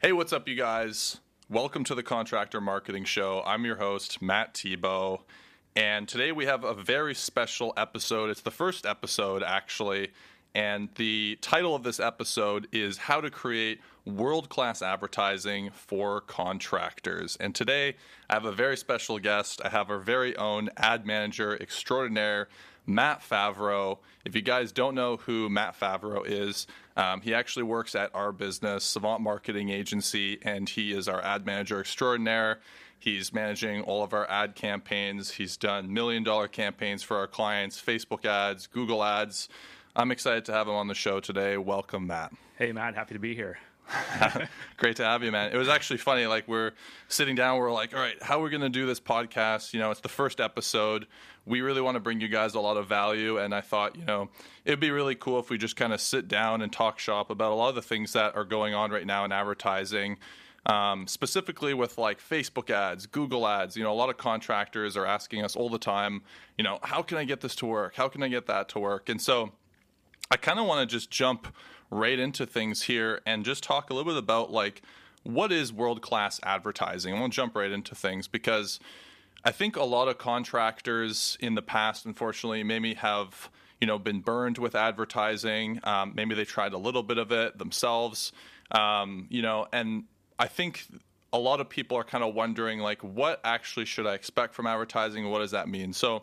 Hey, what's up, you guys? Welcome to the Contractor Marketing Show. I'm your host, Matt Tebow. And today we have a very special episode. It's the first episode, actually. And the title of this episode is How to Create World Class Advertising for Contractors. And today I have a very special guest. I have our very own ad manager extraordinaire, Matt Favreau. If you guys don't know who Matt Favreau is, um, he actually works at our business, Savant Marketing Agency, and he is our ad manager extraordinaire. He's managing all of our ad campaigns. He's done million dollar campaigns for our clients, Facebook ads, Google ads. I'm excited to have him on the show today. Welcome, Matt. Hey, Matt, happy to be here. Great to have you, man. It was actually funny. Like we're sitting down, we're like, all right, how are we going to do this podcast? You know, it's the first episode. We really want to bring you guys a lot of value, and I thought, you know, it'd be really cool if we just kind of sit down and talk shop about a lot of the things that are going on right now in advertising. Um, specifically with like Facebook ads, Google ads. You know, a lot of contractors are asking us all the time, you know, how can I get this to work? How can I get that to work? And so I kind of want to just jump right into things here and just talk a little bit about like what is world class advertising. I want to jump right into things because I think a lot of contractors in the past, unfortunately, maybe have you know been burned with advertising. Um, maybe they tried a little bit of it themselves, um, you know, and I think a lot of people are kind of wondering like what actually should I expect from advertising? What does that mean? So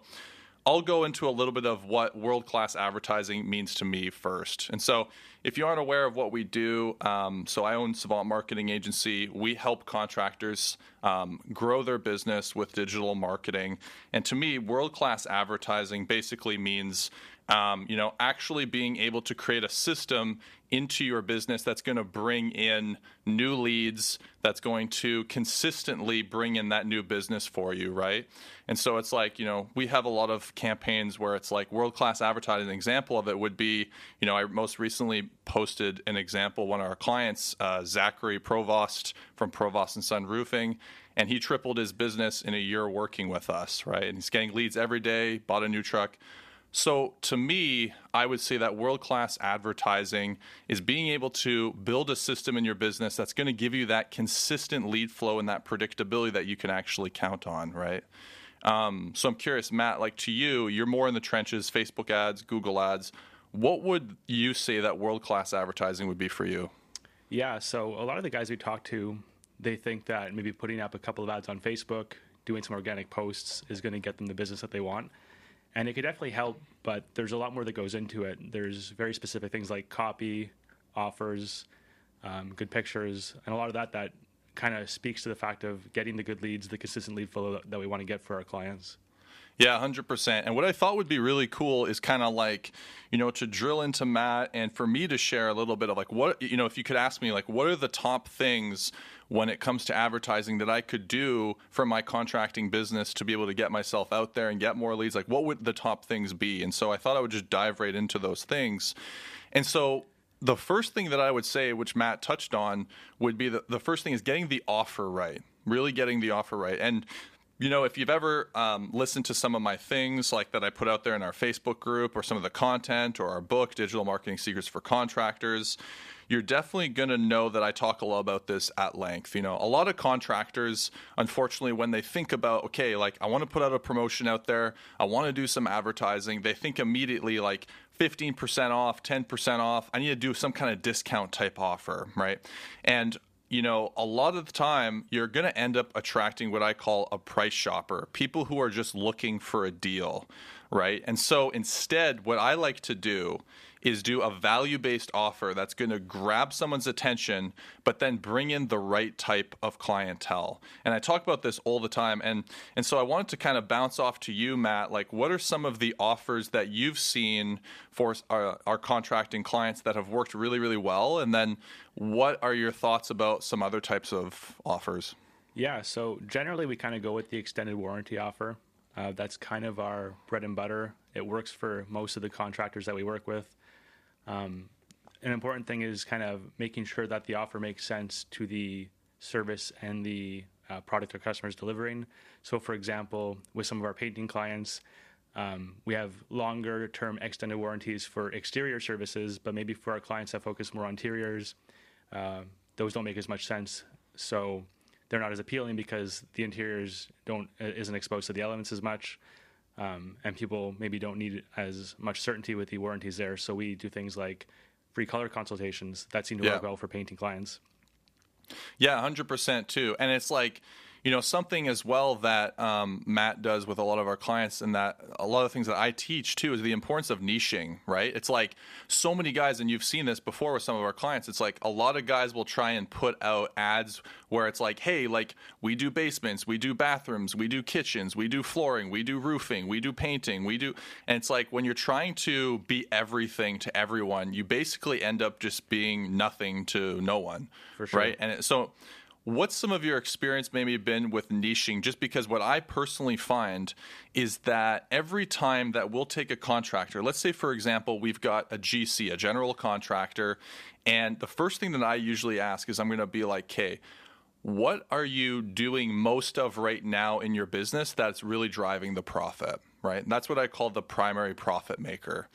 I'll go into a little bit of what world class advertising means to me first. And so, if you aren't aware of what we do, um, so I own Savant Marketing Agency. We help contractors um, grow their business with digital marketing. And to me, world class advertising basically means um, you know, actually being able to create a system into your business that's going to bring in new leads, that's going to consistently bring in that new business for you, right? And so it's like, you know, we have a lot of campaigns where it's like world class advertising. An example of it would be, you know, I most recently posted an example, one of our clients, uh, Zachary Provost from Provost and Son Roofing and he tripled his business in a year working with us, right? And he's getting leads every day, bought a new truck. So, to me, I would say that world class advertising is being able to build a system in your business that's going to give you that consistent lead flow and that predictability that you can actually count on, right? Um, so, I'm curious, Matt, like to you, you're more in the trenches, Facebook ads, Google ads. What would you say that world class advertising would be for you? Yeah, so a lot of the guys we talk to, they think that maybe putting up a couple of ads on Facebook, doing some organic posts is going to get them the business that they want and it could definitely help but there's a lot more that goes into it. There's very specific things like copy offers um, good pictures and a lot of that that kind of speaks to the fact of getting the good leads the consistent lead flow that we want to get for our clients yeah, 100%. And what I thought would be really cool is kind of like, you know, to drill into Matt and for me to share a little bit of like what, you know, if you could ask me, like, what are the top things when it comes to advertising that I could do for my contracting business to be able to get myself out there and get more leads? Like, what would the top things be? And so I thought I would just dive right into those things. And so the first thing that I would say, which Matt touched on, would be the, the first thing is getting the offer right. Really getting the offer right. And you know, if you've ever um, listened to some of my things like that I put out there in our Facebook group or some of the content or our book, Digital Marketing Secrets for Contractors, you're definitely going to know that I talk a lot about this at length. You know, a lot of contractors, unfortunately, when they think about, okay, like I want to put out a promotion out there, I want to do some advertising, they think immediately like 15% off, 10% off, I need to do some kind of discount type offer, right? And you know, a lot of the time you're going to end up attracting what I call a price shopper, people who are just looking for a deal, right? And so instead, what I like to do is do a value based offer that's going to grab someone's attention, but then bring in the right type of clientele. And I talk about this all the time. And, and so I wanted to kind of bounce off to you, Matt. Like, what are some of the offers that you've seen for our, our contracting clients that have worked really, really well? And then what are your thoughts about some other types of offers? Yeah, so generally we kind of go with the extended warranty offer. Uh, that's kind of our bread and butter. It works for most of the contractors that we work with. Um, an important thing is kind of making sure that the offer makes sense to the service and the uh, product our customers delivering. So, for example, with some of our painting clients, um, we have longer term extended warranties for exterior services, but maybe for our clients that focus more on interiors, uh, those don't make as much sense. So they're not as appealing because the interiors don't isn't exposed to the elements as much, um, and people maybe don't need as much certainty with the warranties there. So we do things like free color consultations that seem to Yeah. work well for painting clients. Yeah, hundred percent too. And it's like, you know, something as well that um, Matt does with a lot of our clients, and that a lot of things that I teach too is the importance of niching. Right? It's like so many guys, and you've seen this before with some of our clients. It's like a lot of guys will try and put out ads where it's like, hey, like we do basements, we do bathrooms, we do kitchens, we do flooring, we do roofing, we do painting, we do, and it's like when you're trying to be everything to everyone, you basically end up just being nothing to no one. For sure. Right? And it- so, what's some of your experience maybe been with niching? Just because what I personally find is that every time that we'll take a contractor, let's say, for example, we've got a GC, a general contractor, and the first thing that I usually ask is I'm going to be like, okay, what are you doing most of right now in your business that's really driving the profit, right? And that's what I call the primary profit maker.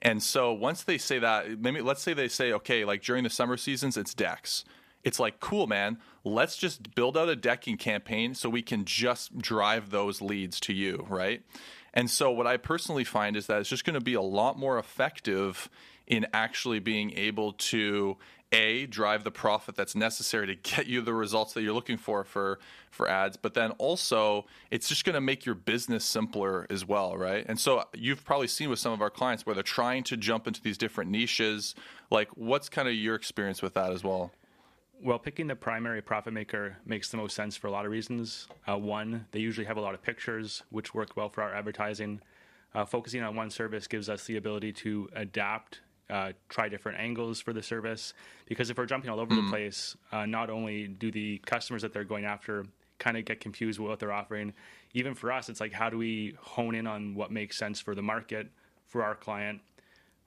And so once they say that, maybe let's say they say, okay, like during the summer seasons, it's decks. It's like, cool, man. Let's just build out a decking campaign so we can just drive those leads to you, right? And so what I personally find is that it's just going to be a lot more effective in actually being able to a drive the profit that's necessary to get you the results that you're looking for for for ads but then also it's just going to make your business simpler as well right and so you've probably seen with some of our clients where they're trying to jump into these different niches like what's kind of your experience with that as well Well, picking the primary profit maker makes the most sense for a lot of reasons. Uh, one, they usually have a lot of pictures, which work well for our advertising. Uh, focusing on one service gives us the ability to adapt, uh, try different angles for the service. Because if we're jumping all over the place, uh, not only do the customers that they're going after kind of get confused with what they're offering, even for us, it's like how do we hone in on what makes sense for the market for our client.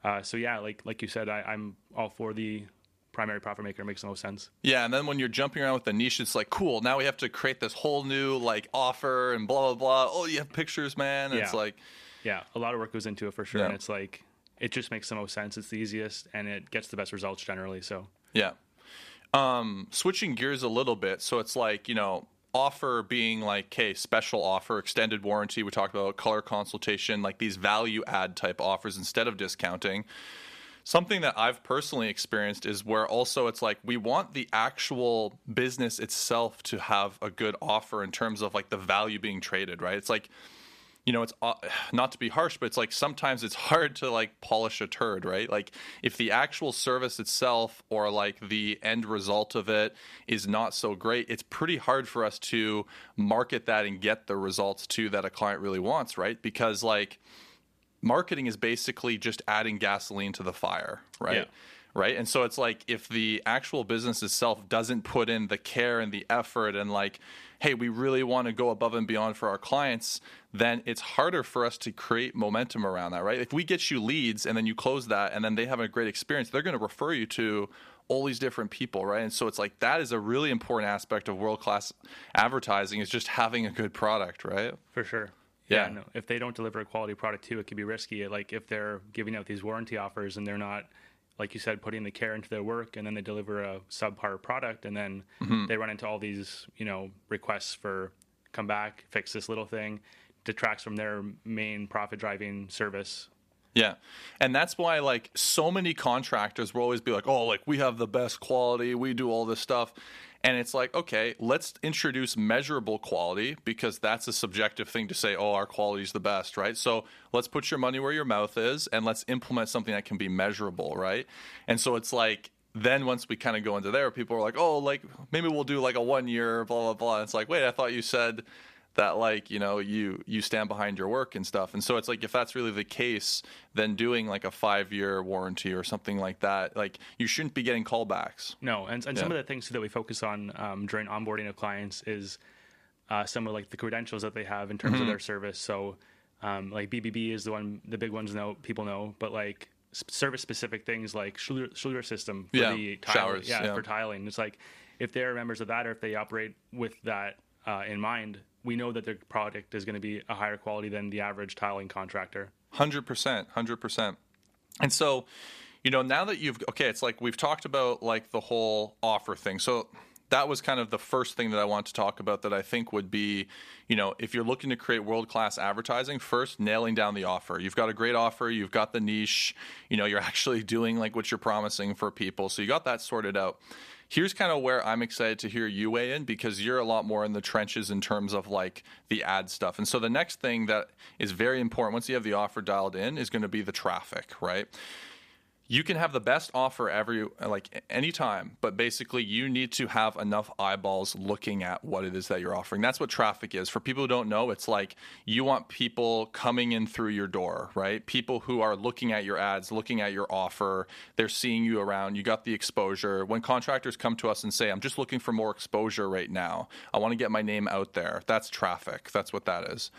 Uh, so yeah, like like you said, I, I'm all for the primary profit maker. Makes the most sense. yeah and then when you're jumping around with the niche it's like cool now we have to create this whole new like offer and blah blah blah oh you have pictures man and it's like Yeah, a lot of work goes into it for sure, Yeah. and it's like it just makes the most sense. It's the easiest, and it gets the best results generally. So Yeah. Um, switching gears a little bit, so it's like you know, offer being like, hey special offer, extended warranty. We talked about color consultation, like these value add type offers instead of discounting. Something that I've personally experienced is where also it's like we want the actual business itself to have a good offer in terms of like the value being traded, right? It's like you know, it's uh, not to be harsh, but it's like sometimes it's hard to like polish a turd, right? Like if the actual service itself or like the end result of it is not so great, it's pretty hard for us to market that and get the results too that a client really wants, right? Because like marketing is basically just adding gasoline to the fire, right? Yeah. Right. And so it's like if the actual business itself doesn't put in the care and the effort and like, hey, we really want to go above and beyond for our clients, then it's harder for us to create momentum around that, right? If we get you leads and then you close that and then they have a great experience, they're going to refer you to all these different people, right? And so it's like that is a really important aspect of world class advertising is just having a good product, right? for sure, Yeah. no, if they don't deliver a quality product too, it could be risky. Like if they're giving out these warranty offers and they're not, like you said, putting the care into their work, and then they deliver a subpar product, and then Mm-hmm. they run into all these, you know, requests for come back, fix this little thing, detracts from their main profit driving service. Yeah. And that's why like so many contractors will always be like, "Oh, like we have the best quality, we do all this stuff." And it's like, "Okay, let's introduce measurable quality because that's a subjective thing to say, "Oh, our quality is the best," right? So, let's put your money where your mouth is and let's implement something that can be measurable, right? And so it's like then once we kind of go into there, people are like, "Oh, like maybe we'll do like a 1 year blah blah blah." And it's like, "Wait, I thought you said that like you know you you stand behind your work and stuff and so it's like if that's really the case then doing like a five year warranty or something like that like you shouldn't be getting callbacks No, and, and some of the things too that we focus on um, during onboarding of clients is uh, some of like the credentials that they have in terms Mm-hmm. of their service. So, um, like BBB is the one, the big ones know people know, but like service specific things like Schluter, Schluter system for Yeah, the tile, showers, yeah, yeah. for tiling. It's like if they're members of that or if they operate with that uh, in mind, we know that their product is going to be a higher quality than the average tiling contractor. Hundred percent, hundred percent. And so, you know, now that you've okay, it's like we've talked about like the whole offer thing. So that was kind of the first thing that I want to talk about that I think would be, you know, if you're looking to create world class advertising, first nailing down the offer. You've got a great offer, you've got the niche, you know, you're actually doing like what you're promising for people. So you got that sorted out. Here's kind of where I'm excited to hear you weigh in because you're a lot more in the trenches in terms of like the ad stuff. And so the next thing that is very important once you have the offer dialed in is going to be the traffic, right? You can have the best offer every like anytime but basically you need to have enough eyeballs looking at what it is that you're offering. That's what traffic is. For people who don't know it's like you want people coming in through your door right? People who are looking at your ads looking at your offer. They're seeing you around. You got the exposure. When contractors come to us and say i'm just looking for more exposure right now. I want to get my name out there that's traffic. That's what that is.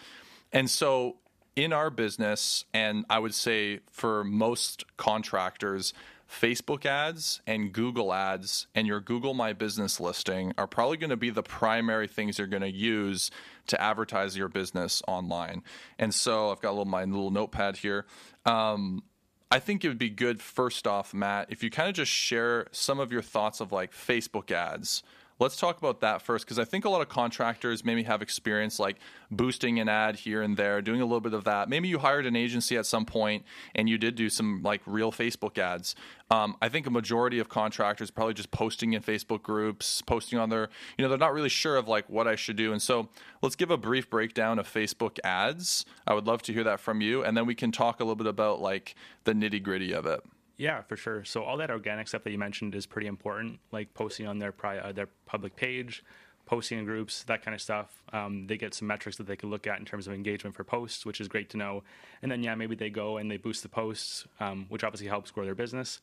And so in our business, and I would say for most contractors, Facebook ads and Google ads and your Google My Business listing are probably going to be the primary things you're going to use to advertise your business online. And so I've got a little my little notepad here. Um, I think it would be good first off, Matt, if you kind of just share some of your thoughts of like Facebook ads Let's talk about that first because I think a lot of contractors maybe have experience like boosting an ad here and there, doing a little bit of that. Maybe you hired an agency at some point and you did do some like real Facebook ads. Um, I think a majority of contractors probably just posting in Facebook groups, posting on their, you know, they're not really sure of like what I should do. And so let's give a brief breakdown of Facebook ads. I would love to hear that from you. And then we can talk a little bit about like the nitty gritty of it. Yeah, for sure. So all that organic stuff that you mentioned is pretty important, like posting on their pri- uh, their public page, posting in groups, that kind of stuff. Um, they get some metrics that they can look at in terms of engagement for posts, which is great to know. And then yeah, maybe they go and they boost the posts, um, which obviously helps grow their business.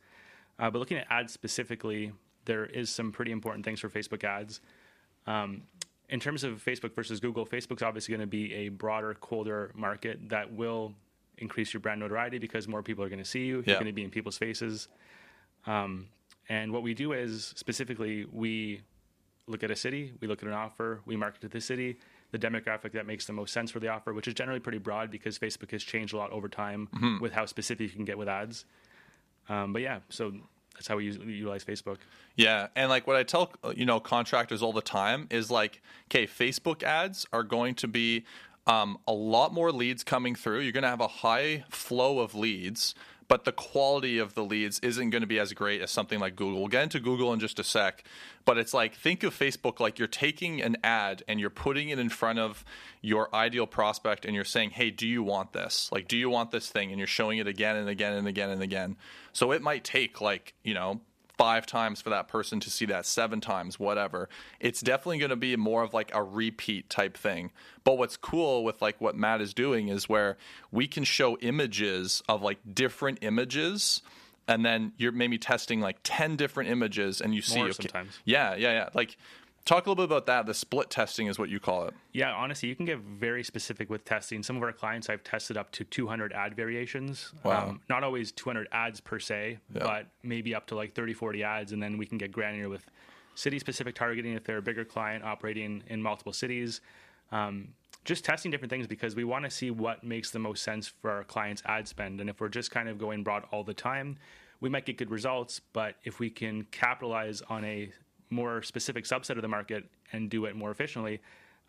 Uh, but looking at ads specifically, there is some pretty important things for Facebook ads. Um, in terms of Facebook versus Google, Facebook's obviously going to be a broader, colder market that will increase your brand notoriety because more people are going to see you. You're yeah. going to be in people's faces. Um, and what we do is specifically we look at a city, we look at an offer, we market to the city, the demographic that makes the most sense for the offer, which is generally pretty broad because Facebook has changed a lot over time mm-hmm. with how specific you can get with ads. Um, but yeah, so that's how we use, utilize Facebook. Yeah, and like what I tell you know contractors all the time is like, okay, Facebook ads are going to be um, a lot more leads coming through. You're going to have a high flow of leads, but the quality of the leads isn't going to be as great as something like Google. We'll get into Google in just a sec, but it's like think of Facebook like you're taking an ad and you're putting it in front of your ideal prospect and you're saying, "Hey, do you want this? Like do you want this thing?" and you're showing it again and again and again and again. So it might take like, you know, five times for that person to see that, seven times, whatever. It's definitely going to be more of like a repeat type thing. But what's cool with like what Matt is doing is where we can show images of like different images and then you're maybe testing like 10 different images and you see okay, sometimes. yeah yeah yeah like Talk a little bit about that. The split testing is what you call it. Yeah, honestly, you can get very specific with testing. Some of our clients I've tested up to 200 ad variations. Wow. Um, not always 200 ads per se, yeah. but maybe up to like 30, 40 ads. And then we can get granular with city specific targeting if they're a bigger client operating in multiple cities. Um, just testing different things because we want to see what makes the most sense for our clients' ad spend. And if we're just kind of going broad all the time, we might get good results. But if we can capitalize on a more specific subset of the market and do it more efficiently,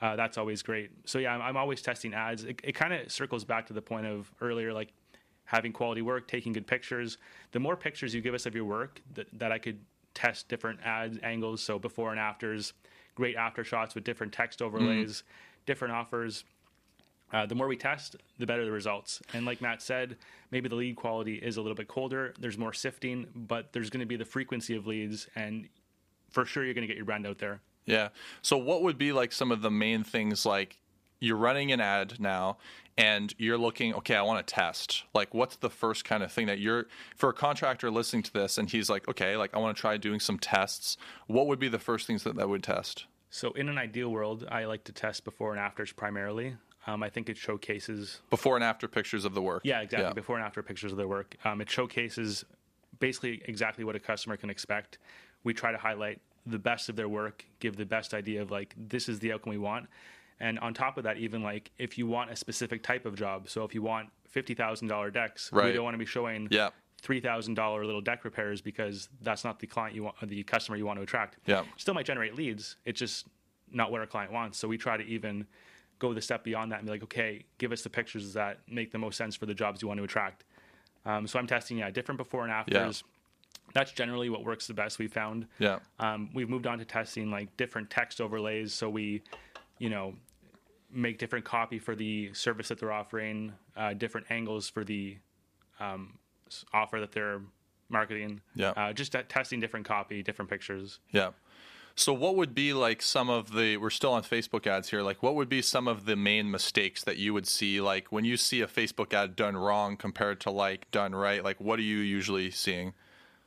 uh, that's always great. So yeah, I'm, I'm always testing ads. It, it kind of circles back to the point of earlier, like having quality work, taking good pictures. The more pictures you give us of your work, that, that I could test different ad angles, so before and afters, great after shots with different text overlays, mm. different offers. Uh, the more we test, the better the results. And like Matt said, maybe the lead quality is a little bit colder. There's more sifting, but there's going to be the frequency of leads, and for sure you're going to get your brand out there. Yeah. So what would be like some of the main things like you're running an ad now and you're looking okay i want to test. Like what's the first kind of thing that you're for a contractor listening to this and he's like okay like i want to try doing some tests what would be the first things that that would test? So in an ideal world i like to test before and afters primarily. Um, i think it showcases before and after pictures of the work. Yeah exactly. Yeah. before and after pictures of the work. Um, it showcases basically exactly what a customer can expect we try to highlight the best of their work, give the best idea of like this is the outcome we want. And on top of that, even like if you want a specific type of job, so if you want fifty thousand dollar decks, right. we don't want to be showing yeah. three thousand dollar little deck repairs because that's not the client you want, the customer you want to attract. Yeah. still might generate leads. It's just not what our client wants. So we try to even go the step beyond that and be like, okay, give us the pictures that make the most sense for the jobs you want to attract. Um, so I'm testing yeah different before and afters. That's generally what works the best. We found. Yeah. Um, we've moved on to testing like different text overlays. So we, you know, make different copy for the service that they're offering, uh, different angles for the um, offer that they're marketing. Yeah. Uh, just testing different copy, different pictures. Yeah. So what would be like some of the we're still on Facebook ads here, like what would be some of the main mistakes that you would see like when you see a Facebook ad done wrong compared to like done right? Like what are you usually seeing?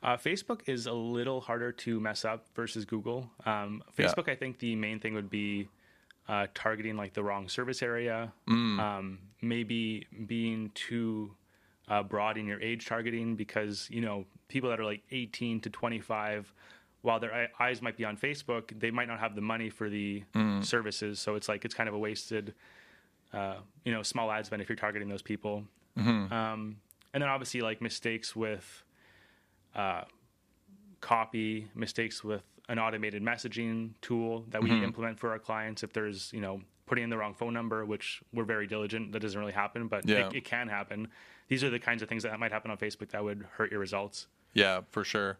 Uh, Facebook is a little harder to mess up versus Google. Um, Yeah. Facebook, I think the main thing would be uh, targeting like the wrong service area, um, maybe being too uh, broad in your age targeting because you know people that are like 18 to 25 while their eyes might be on facebook they might not have the money for the services. So it's like it's kind of a wasted uh, you know small ad spend if you're targeting those people. Um, and then obviously like mistakes with uh, copy mistakes with an automated messaging tool that we implement for our clients if there's you know putting in the wrong phone number which we're very diligent that doesn't really happen but Yeah. it, it can happen these are the kinds of things that might happen on facebook that would hurt your results Yeah, for sure.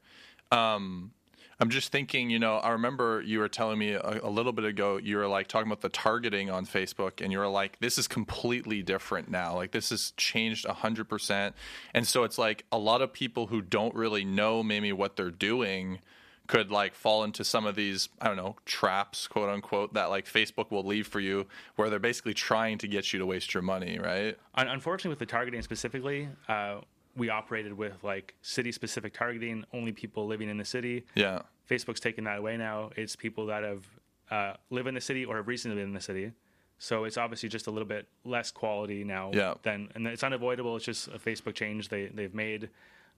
Um, I'm just thinking, you know, I remember you were telling me a, a little bit ago, you were like talking about the targeting on Facebook, and you were like, this is completely different now. Like, this has changed 100%. And so it's like a lot of people who don't really know maybe what they're doing could like fall into some of these i don't know traps quote unquote that like facebook will leave for you where they're basically trying to get you to waste your money right unfortunately with the targeting specifically uh, we operated with like city specific targeting only people living in the city. Yeah. Facebook's taken that away now. It's people that have uh, live in the city or have recently been in the city. So it's obviously just a little bit less quality now Yeah. than and it's unavoidable. It's just a facebook change they, they've made.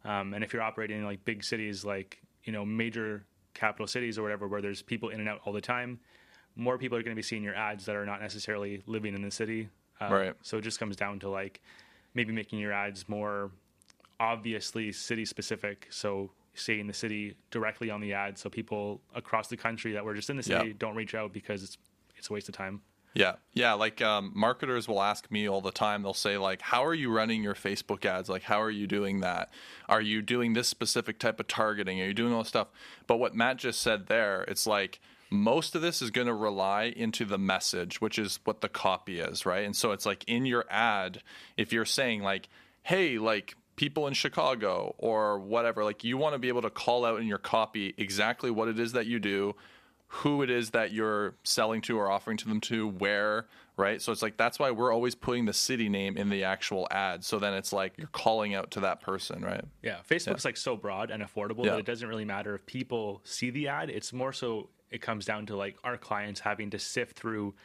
Um, and if you're operating in like big cities like you know major capital cities or whatever where there's people in and out all the time more people are going to be seeing your ads that are not necessarily living in the city. Uh, Right. so it just comes down to like maybe making your ads more obviously city specific. So seeing the city directly on the ad, so people across the country that were just in the city Yeah. don't reach out because it's it's a waste of time. Yeah, yeah. Like um, marketers will ask me all the time. They'll say like, "How are you running your Facebook ads? Like, how are you doing that? Are you doing this specific type of targeting? Are you doing all this stuff?" But what Matt just said there, it's like most of this is going to rely into the message, which is what the copy is, right? And so it's like in your ad, if you're saying like, "Hey, like." People in Chicago or whatever like you want to be able to call out in your copy exactly what it is that you do who it is that you're selling to or offering to them to, where, right? So it's like that's why we're always putting the city name in the actual ad. So then it's like you're calling out to that person, right? Yeah, Facebook's like so broad and affordable Yeah. that it doesn't really matter if people see the ad. It's more so it comes down to like our clients having to sift through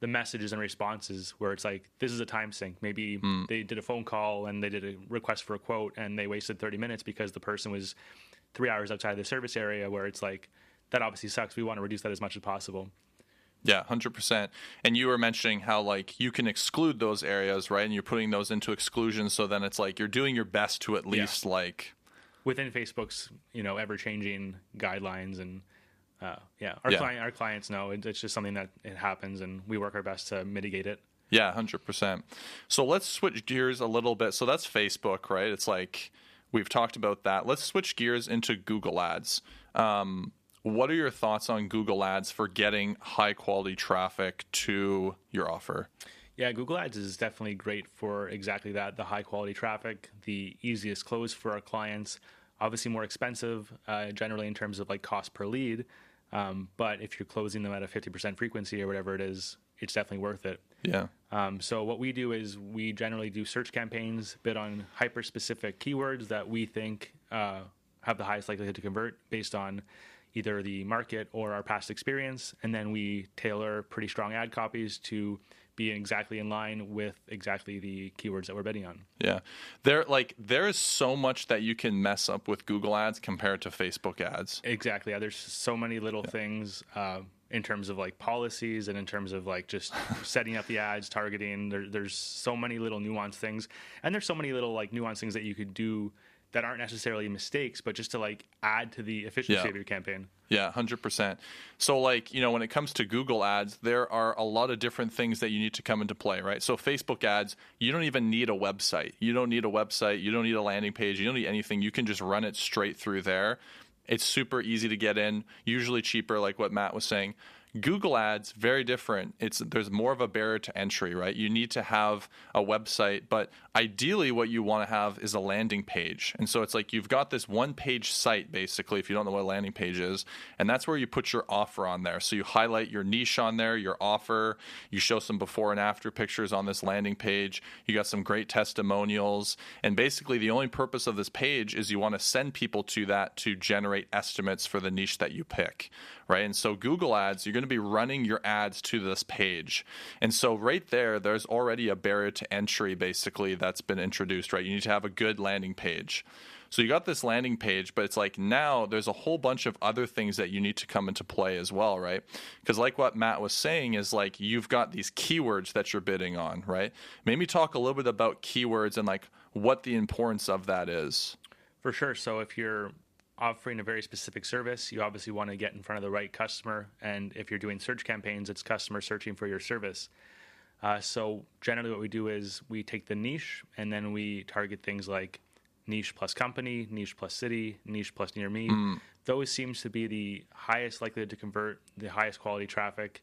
the messages and responses where it's like this is a time sink. Maybe Hmm. they did a phone call and they did a request for a quote and they wasted 30 minutes because the person was 3 hours outside the service area where it's like that obviously sucks. We want to reduce that as much as possible. Yeah, hundred percent. And you were mentioning how like you can exclude those areas, right? And you're putting those into exclusion. So then it's like you're doing your best to at least like within Facebook's you know ever changing guidelines and uh, yeah our Yeah. client our clients know it, it's just something that it happens and we work our best to mitigate it. Yeah, hundred percent. So let's switch gears a little bit. So that's Facebook, right? It's like we've talked about that. Let's switch gears into Google Ads. Um, what are your thoughts on Google Ads for getting high quality traffic to your offer? Yeah, Google Ads is definitely great for exactly that the high quality traffic, the easiest close for our clients, obviously more expensive uh, generally in terms of like cost per lead. Um, but if you're closing them at a 50% frequency or whatever it is, it's definitely worth it. Yeah. Um, so what we do is we generally do search campaigns, bid on hyper specific keywords that we think uh, have the highest likelihood to convert based on either the market or our past experience, and then we tailor pretty strong ad copies to be exactly in line with exactly the keywords that we're betting on. Yeah. There like there is so much that you can mess up with Google Ads compared to Facebook ads. Exactly. Yeah, there's so many little things uh, in terms of like policies and in terms of like just setting up the ads, targeting. There, there's so many little nuanced things, and there's so many little like nuanced things that you could do that aren't necessarily mistakes, but just to like add to the efficiency Yeah. of your campaign. Yeah, hundred percent. So, like you know, when it comes to Google Ads, there are a lot of different things that you need to come into play, right? So, Facebook ads, you don't even need a website. You don't need a website. You don't need a landing page. You don't need anything. You can just run it straight through there. It's super easy to get in. Usually cheaper, like what Matt was saying. Google Ads very different. It's there's more of a barrier to entry, right? You need to have a website, but ideally what you want to have is a landing page. And so it's like you've got this one page site basically if you don't know what a landing page is, and that's where you put your offer on there. So you highlight your niche on there, your offer, you show some before and after pictures on this landing page. You got some great testimonials, and basically the only purpose of this page is you want to send people to that to generate estimates for the niche that you pick, right? And so Google Ads, you're going to be running your ads to this page. And so right there there's already a barrier to entry basically that's been introduced, right? You need to have a good landing page. So you got this landing page, but it's like now there's a whole bunch of other things that you need to come into play as well, right? Because like what Matt was saying is like you've got these keywords that you're bidding on, right? Maybe talk a little bit about keywords and like what the importance of that is. For sure. So if you're offering a very specific service, you obviously want to get in front of the right customer. And if you're doing search campaigns, it's customers searching for your service. Uh, so generally, what we do is we take the niche and then we target things like niche plus company, niche plus city, niche plus near me. Those seems to be the highest likelihood to convert, the highest quality traffic.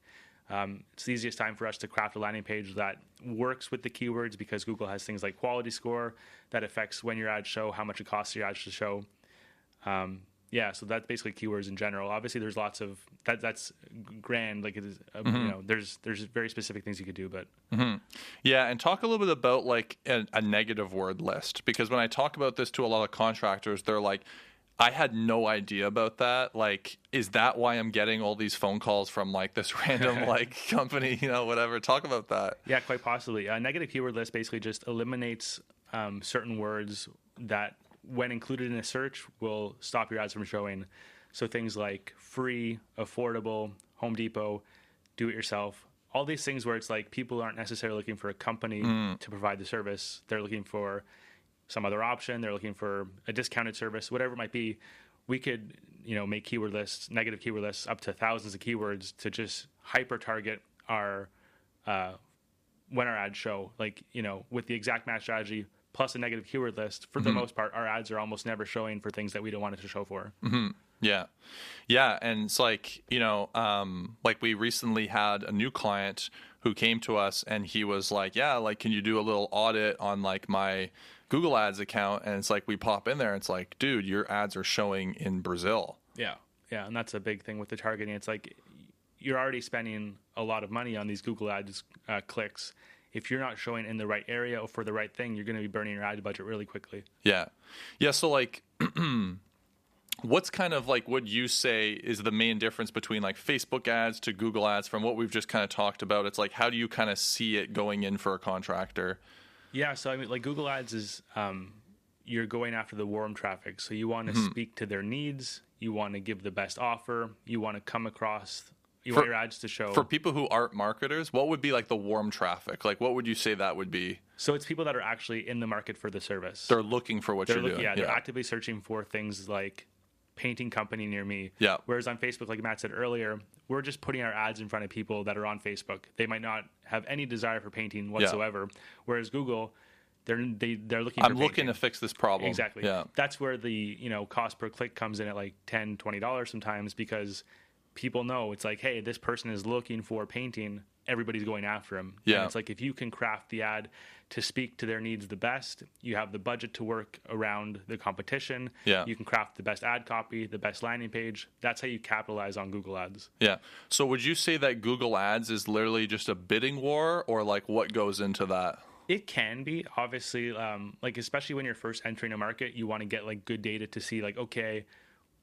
Um, it's the easiest time for us to craft a landing page that works with the keywords because Google has things like quality score that affects when your ads show, how much it costs your ads to show. Um, yeah, so that's basically keywords in general. Obviously, there's lots of that. That's grand. Like it is, uh, you know, there's there's very specific things you could do, but Yeah, and talk a little bit about like a, a negative word list because when I talk about this to a lot of contractors, they're like, I had no idea about that. Like, is that why I'm getting all these phone calls from like this random like company, you know, whatever? Talk about that. Yeah, quite possibly. A negative keyword list basically just eliminates um, certain words that, when included in a search, will stop your ads from showing. So things like free, affordable, Home Depot, do it yourself. All these things where it's like people aren't necessarily looking for a company to provide the service. They're looking for some other option. They're looking for a discounted service, whatever it might be. We could, you know, make keyword lists, negative keyword lists, up to thousands of keywords to just hyper target our uh, when our ads show. Like, you know, with the exact match strategy plus a negative keyword list, for the most part, our ads are almost never showing for things that we don't want it to show for. Yeah. Yeah. And it's like, you know, um, like we recently had a new client who came to us and he was like, Yeah, like, can you do a little audit on like my Google Ads account? And it's like, we pop in there and it's like, dude, your ads are showing in Brazil. Yeah. Yeah. And that's a big thing with the targeting. It's like you're already spending a lot of money on these Google Ads uh, clicks. If you're not showing in the right area or for the right thing, you're going to be burning your ad budget really quickly. Yeah. Yeah. So, like, what's kind of like what you say is the main difference between like Facebook ads to Google ads from what we've just kind of talked about? It's like, how do you kind of see it going in for a contractor? Yeah, so I mean, like Google Ads is um, you're going after the warm traffic, so you want to speak to their needs, you want to give the best offer, you want to come across, you want For- your ads to show. For people who aren't marketers, what would be like the warm traffic? Like, what would you say that would be? so it's people that are actually in the market for the service. They're looking for what They're you're look- doing. yeah, they're actively searching for things like painting company near me. Yeah. Whereas on Facebook, like Matt said earlier, we're just putting our ads in front of people that are on Facebook. They might not have any desire for painting whatsoever. Whereas Google, they're they, they're looking. I'm looking painting. to fix this problem. Exactly. Yeah. That's where the, you know, cost per click comes in at like 10, 20 dollars sometimes because people know it's like, hey, this person is looking for a painting, everybody's going after him. Yeah. And it's like if you can craft the ad to speak to their needs the best, you have the budget to work around the competition. Yeah. You can craft the best ad copy, the best landing page. That's how you capitalize on Google Ads. Yeah. So, would you say that Google Ads is literally just a bidding war, or like what goes into that? It can be obviously, um, like especially when you're first entering a market, you want to get like good data to see like okay,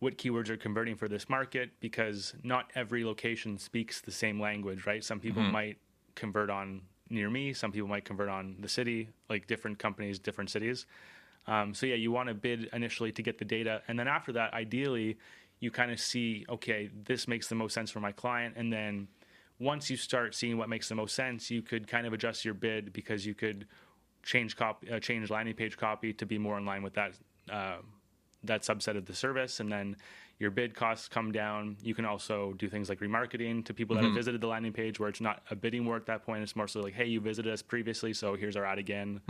what keywords are converting for this market because not every location speaks the same language, right? Some people might convert on near me, some people might convert on the city, like different companies, different cities. Um, so yeah, you want to bid initially to get the data, and then after that, ideally, you kind of see okay, this makes the most sense for my client, and then once you start seeing what makes the most sense, you could kind of adjust your bid because you could change copy, uh, change landing page copy to be more in line with that uh, that subset of the service, and then your bid costs come down. You can also do things like remarketing to people that have visited the landing page, where it's not a bidding war at that point. It's more so like, hey, you visited us previously, so here's our ad again,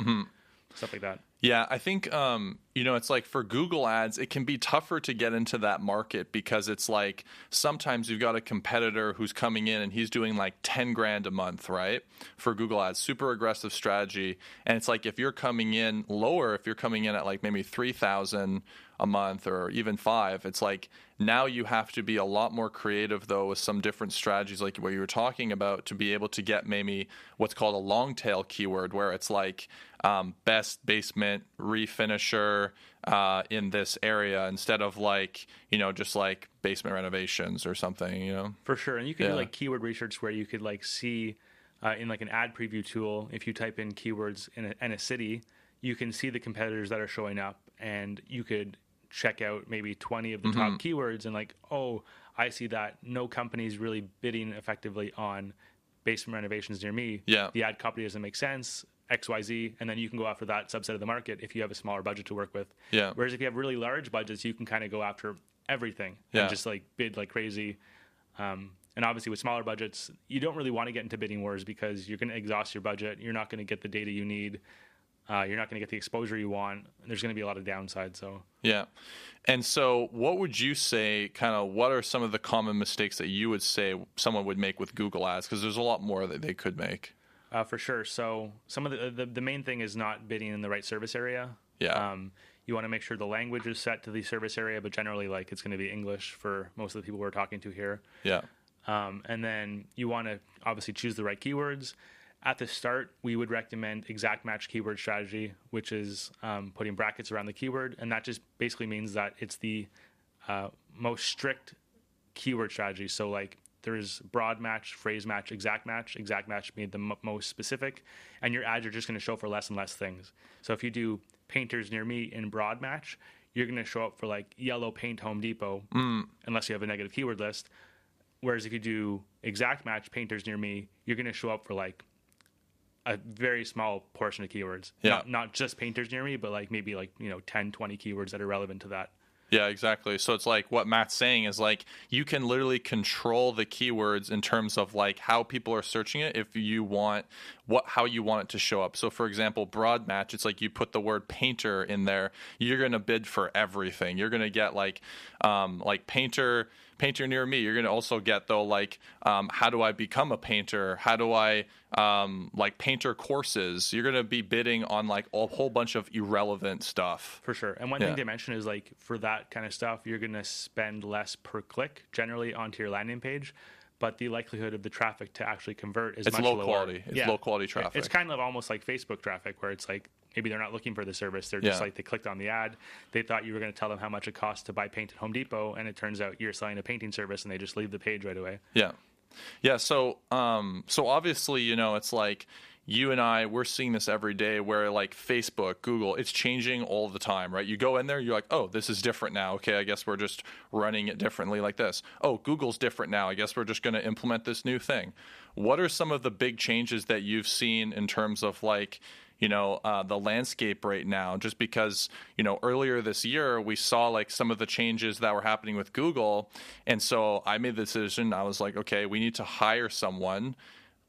stuff like that. Yeah, I think um, you know it's like for Google Ads, it can be tougher to get into that market because it's like sometimes you've got a competitor who's coming in and he's doing like ten grand a month, right? For Google Ads, super aggressive strategy, and it's like if you're coming in lower, if you're coming in at like maybe three thousand a month or even five, it's like now you have to be a lot more creative though with some different strategies like what you were talking about to be able to get maybe what's called a long tail keyword where it's like um, best basement refinisher uh, in this area instead of like you know just like basement renovations or something you know For sure, and you can Yeah. do like keyword research where you could like see uh, in like an ad preview tool if you type in keywords in a, in a city, you can see the competitors that are showing up, and you could check out maybe twenty of the Mm-hmm. top keywords and like, oh, I see that no company's really bidding effectively on basement renovations near me. Yeah. the ad copy doesn't make sense. X, Y, Z, and then you can go after that subset of the market if you have a smaller budget to work with. Yeah. Whereas if you have really large budgets, you can kind of go after everything Yeah. and just like bid like crazy. Um, and obviously, with smaller budgets, you don't really want to get into bidding wars because you're going to exhaust your budget. You're not going to get the data you need. Uh, you're not going to get the exposure you want. And there's going to be a lot of downside. So, Yeah. And so, what would you say, kind of, what are some of the common mistakes that you would say someone would make with Google Ads? Because there's a lot more that they could make. uh, for sure. So, some of the, the the main thing is not bidding in the right service area. Yeah. Um, you want to make sure the language is set to the service area, but generally, like it's going to be English for most of the people we're talking to here. Yeah. Um, and then you want to obviously choose the right keywords. At the start, we would recommend exact match keyword strategy, which is um, putting brackets around the keyword. And that just basically means that it's the uh, most strict keyword strategy. So, like, there's broad match, phrase match, exact match. Exact match being the m- most specific. And your ads are just going to show for less and less things. So, if you do painters near me in broad match, you're going to show up for like yellow paint Home Depot, unless you have a negative keyword list. Whereas if you do exact match painters near me, you're going to show up for like a very small portion of keywords. Yeah. Not, not just painters near me, but like maybe like, you know, 10, 20 keywords that are relevant to that. Yeah, exactly. So it's like what Matt's saying is like you can literally control the keywords in terms of like how people are searching it if you want what how you want it to show up. So for example, broad match, it's like you put the word painter in there, you're going to bid for everything. You're going to get like um like painter painter near me. You're going to also get though like um, how do I become a painter? How do I um, like painter courses? You're going to be bidding on like a whole bunch of irrelevant stuff. For sure. And one Yeah. thing to mention is like for that kind of stuff, you're going to spend less per click generally onto your landing page, but the likelihood of the traffic to actually convert is It's much low lower. quality. It's low quality traffic. It's kind of almost like Facebook traffic where it's like maybe they're not looking for the service. They're just Yeah. like they clicked on the ad. They thought you were going to tell them how much it costs to buy paint at Home Depot, and it turns out you're selling a painting service, and they just leave the page right away. Yeah. Yeah, so um so obviously, you know, it's like you and I we're seeing this every day where like Facebook, Google, it's changing all the time, right? You go in there, you're like, "Oh, this is different now. Okay, I guess we're just running it differently like this. Oh, Google's different now. I guess we're just going to implement this new thing." What are some of the big changes that you've seen in terms of like you know uh, the landscape right now just because you know earlier this year we saw like some of the changes that were happening with google. And so i made the decision. I was like okay we need to hire someone.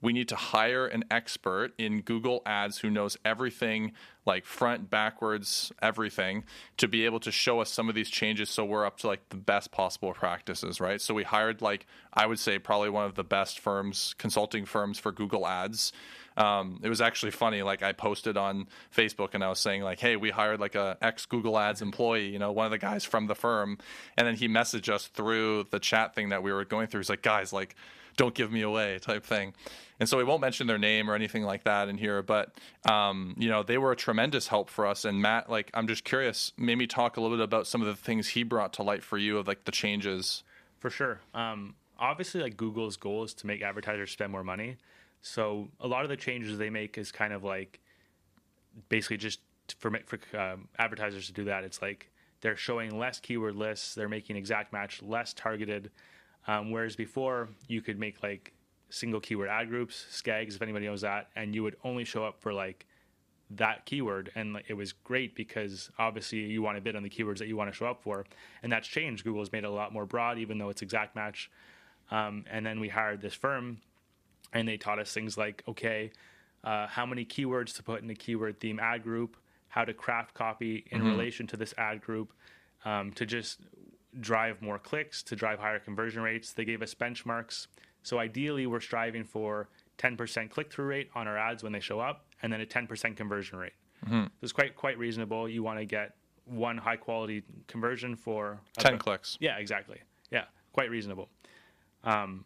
We need to hire an expert in google ads who knows everything like front backwards everything to be able to show us some of these changes so we're up to like the best possible practices right? So we hired like i would say probably one of the best firms consulting firms for google ads um, it was actually funny. Like I posted on Facebook and I was saying like, "Hey, we hired like a ex Google Ads employee, you know, one of the guys from the firm," and then he messaged us through the chat thing that we were going through. He's like, "Guys, like, don't give me away," type thing. And so we won't mention their name or anything like that in here, but um, you know, they were a tremendous help for us. And Matt, like, I'm just curious, maybe talk a little bit about some of the things he brought to light for you of like the changes. For sure. Um, obviously, like Google's goal is to make advertisers spend more money. So a lot of the changes they make is kind of like basically just for for um, advertisers to do that. It's like they're showing less keyword lists. They're making exact match less targeted. Um, whereas before you could make like single keyword ad groups, SKAGs, if anybody knows that, and you would only show up for like that keyword and it was great because obviously you want to bid on the keywords that you want to show up for and that's changed google's made it a lot more broad even though it's exact match um, and then we hired this firm and they taught us things like okay uh, how many keywords to put in a keyword theme ad group how to craft copy in relation to this ad group um, to just drive more clicks to drive higher conversion rates they gave us benchmarks so ideally we're striving for 10% click-through rate on our ads when they show up and then a 10% conversion rate so it's quite quite reasonable you want to get one high quality conversion for a 10 clicks. yeah, exactly. Yeah, quite reasonable. Um,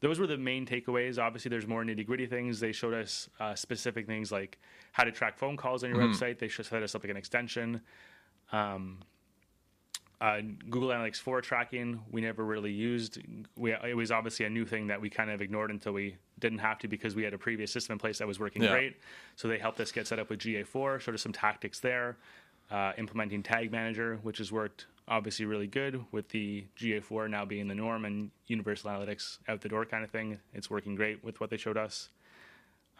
those were the main takeaways. Obviously, there's more nitty gritty things. They showed us uh, specific things like how to track phone calls on your website. They set us up like an extension. Um, uh, Google Analytics 4 tracking, we never really used. We, it was obviously a new thing that we kind of ignored until we didn't have to because we had a previous system in place that was working Yeah. great. So they helped us get set up with GA4, showed us some tactics there. Uh, implementing Tag Manager, which has worked obviously really good with the GA4 now being the norm and Universal Analytics out the door kind of thing. It's working great with what they showed us.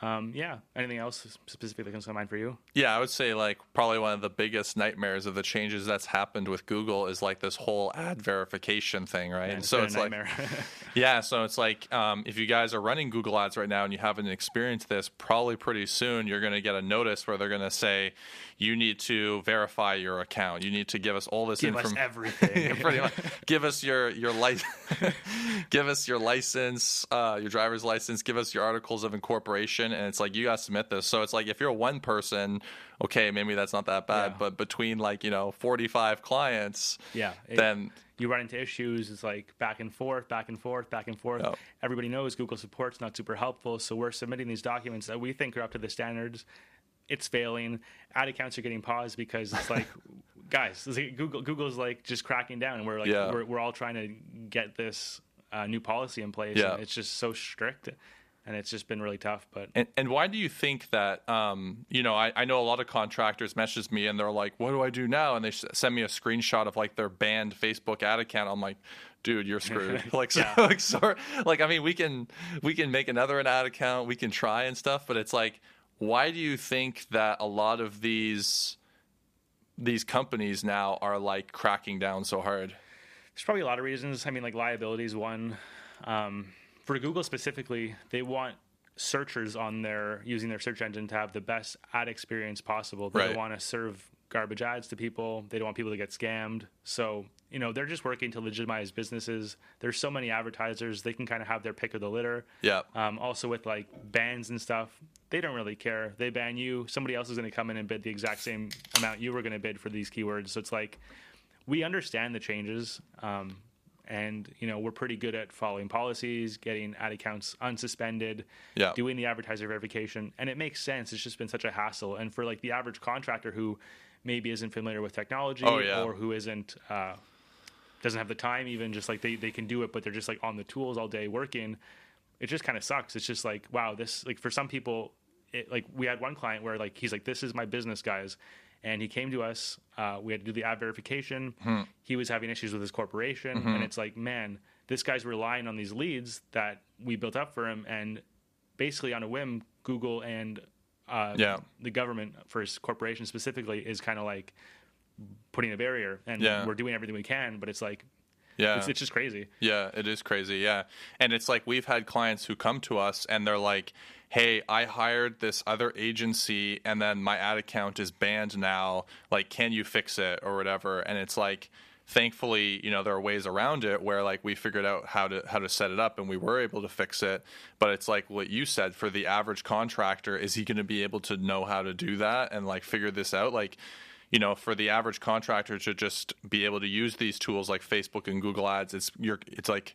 Um, yeah. Anything else specifically that comes to mind for you? Yeah, I would say like probably one of the biggest nightmares of the changes that's happened with Google is like this whole ad verification thing, right? and It's so it's like. Yeah, so it's like um, if you guys are running Google Ads right now and you haven't experienced this, probably pretty soon you're going to get a notice where they're going to say you need to verify your account. You need to give us all this information. everything. Pretty much. Give us your your license. give us your license, uh, your driver's license. Give us your articles of incorporation, and it's like you guys submit this. So it's like if you're one person, okay, maybe that's not that bad. Yeah. But between like you know 45 clients, yeah. it- then you run into issues. It's like back and forth, back and forth, back and forth. Everybody knows Google support's not super helpful, so we're submitting these documents that we think are up to the standards. It's failing. Ad accounts are getting paused because it's like, guys, it's like Google Google's like just cracking down, and we're like, Yeah. we're, we're all trying to get this uh, new policy in place. Yeah. and it's just so strict, and it's just been really tough. But And, and why do you think that? Um, you know, I, I know a lot of contractors message me and they're like, "What do I do now?" And they send me a screenshot of like their banned Facebook ad account. I'm like, "Dude, you're screwed." like, so, Yeah. like, so, like, I mean, we can we can make another an ad account, we can try and stuff, but it's like, why do you think that a lot of these these companies now are like cracking down so hard? There's probably a lot of reasons. I mean, like liability is one. Um, for Google specifically, they want searchers on their using their search engine to have the best ad experience possible. They Right. don't want to serve garbage ads to people. They don't want people to get scammed. So you know they're just working to legitimize businesses. There's so many advertisers; they can kind of have their pick of the litter. Yeah, Um, also with like bans and stuff, they don't really care. They ban you, somebody else is going to come in and bid the exact same amount you were going to bid for these keywords. So it's like we understand the changes, um, and you know we're pretty good at following policies, getting ad accounts unsuspended, Yeah. doing the advertiser verification, and it makes sense. It's just been such a hassle, and for like the average contractor who maybe isn't familiar with technology Oh, yeah. or who isn't. Uh, doesn't have the time even just like they, they can do it but they're just like on the tools all day working it just kind of sucks it's just like wow this like for some people it like we had one client where like he's like this is my business guys and he came to us uh, we had to do the ad verification he was having issues with his corporation and it's like man this guy's relying on these leads that we built up for him and basically on a whim google and uh, Yeah. the government for his corporation specifically is kind of like putting a barrier and Yeah. we're doing everything we can but it's like yeah. it's, it's just crazy Yeah, it is crazy. Yeah. And it's like we've had clients who come to us and they're like, hey, I hired this other agency and then my ad account is banned now. Like, can you fix it or whatever? And it's like, thankfully, you know, there are ways around it where like we figured out how to how to set it up and we were able to fix it. But it's like what you said for the average contractor, is he going to be able to know how to do that and like figure this out? Like, you know, for the average contractor to just be able to use these tools like Facebook and Google Ads, it's you're it's like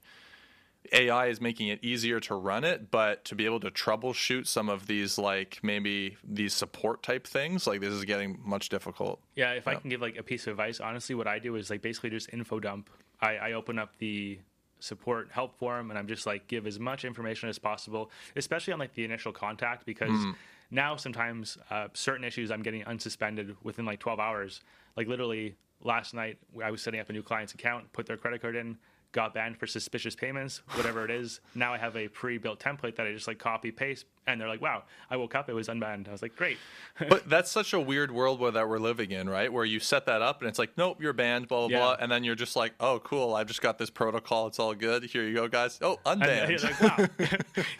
AI is making it easier to run it, but to be able to troubleshoot some of these like maybe these support type things, like this is getting much difficult. yeah if i can give like a piece of advice honestly what i do is like basically just info dump. I, I open up the support help forum and i'm just like give as much information as possible especially on like the initial contact because hmm. Now sometimes uh, certain issues i'm getting unsuspended within like 12 hours like literally last night i was setting up a new client's account put their credit card in got banned for suspicious payments, whatever it is. Now I have a pre-built template that I just like copy paste, and they're like, "Wow, I woke up, it was unbanned." I was like, "Great." but that's such a weird world where that we're living in, right? Where you set that up and it's like, "Nope, you're banned," blah blah Yeah. blah, and then you're just like, "Oh, cool, I've just got this protocol. It's all good. Here you go, guys. Oh, And unbanned." like, "Wow,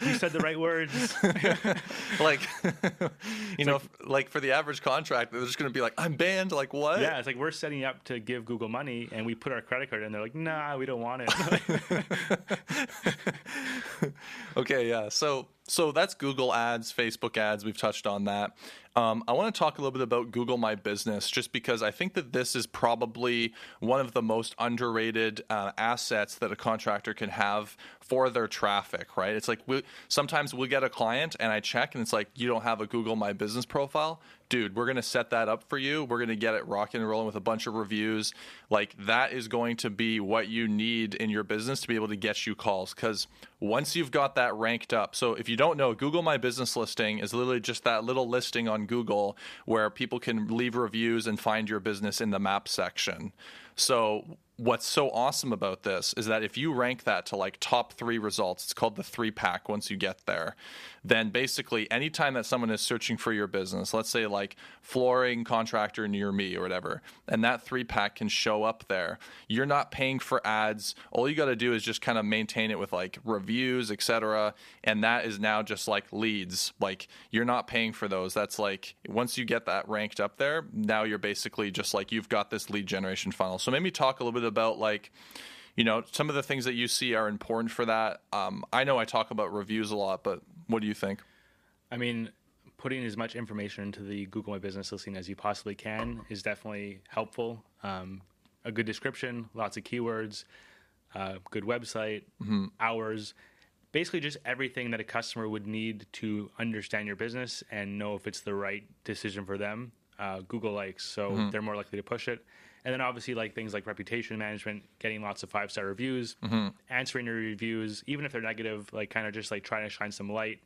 you said the right words." like, you know, like for the average contract, they're just going to be like, "I'm banned." Like what? Yeah, it's like we're setting up to give Google money, and we put our credit card in. They're like, "Nah, we don't want it." okay, yeah. So so that's Google Ads, Facebook Ads. We've touched on that. Um, I want to talk a little bit about Google My Business, just because I think that this is probably one of the most underrated uh, assets that a contractor can have for their traffic. Right? It's like we, sometimes we get a client and I check and it's like you don't have a Google My Business profile. Dude, we're going to set that up for you. We're going to get it rocking and rolling with a bunch of reviews. Like that is going to be what you need in your business to be able to get you calls. Because once you've got that ranked up, so if you don't know, Google My Business listing is literally just that little listing on Google where people can leave reviews and find your business in the map section. So what's so awesome about this is that if you rank that to like top three results, it's called the three pack once you get there, then basically anytime that someone is searching for your business, let's say like flooring contractor near me or whatever, and that three pack can show up there, you're not paying for ads. All you got to do is just kind of maintain it with like reviews, etc. And that is now just like leads. Like you're not paying for those. That's like once you get that ranked up there, now you're basically just like you've got this lead generation funnel. So maybe talk a little bit about like you know some of the things that you see are important for that um, i know i talk about reviews a lot but what do you think I mean, putting as much information into the Google My Business listing as you possibly can is definitely helpful. Um, a good description, lots of keywords, uh, good website, hours, basically just everything that a customer would need to understand your business and know if it's the right decision for them. Uh, Google likes, so they're more likely to push it. And then obviously like things like reputation management, getting lots of five star reviews, answering your reviews, even if they're negative, like kind of just like trying to shine some light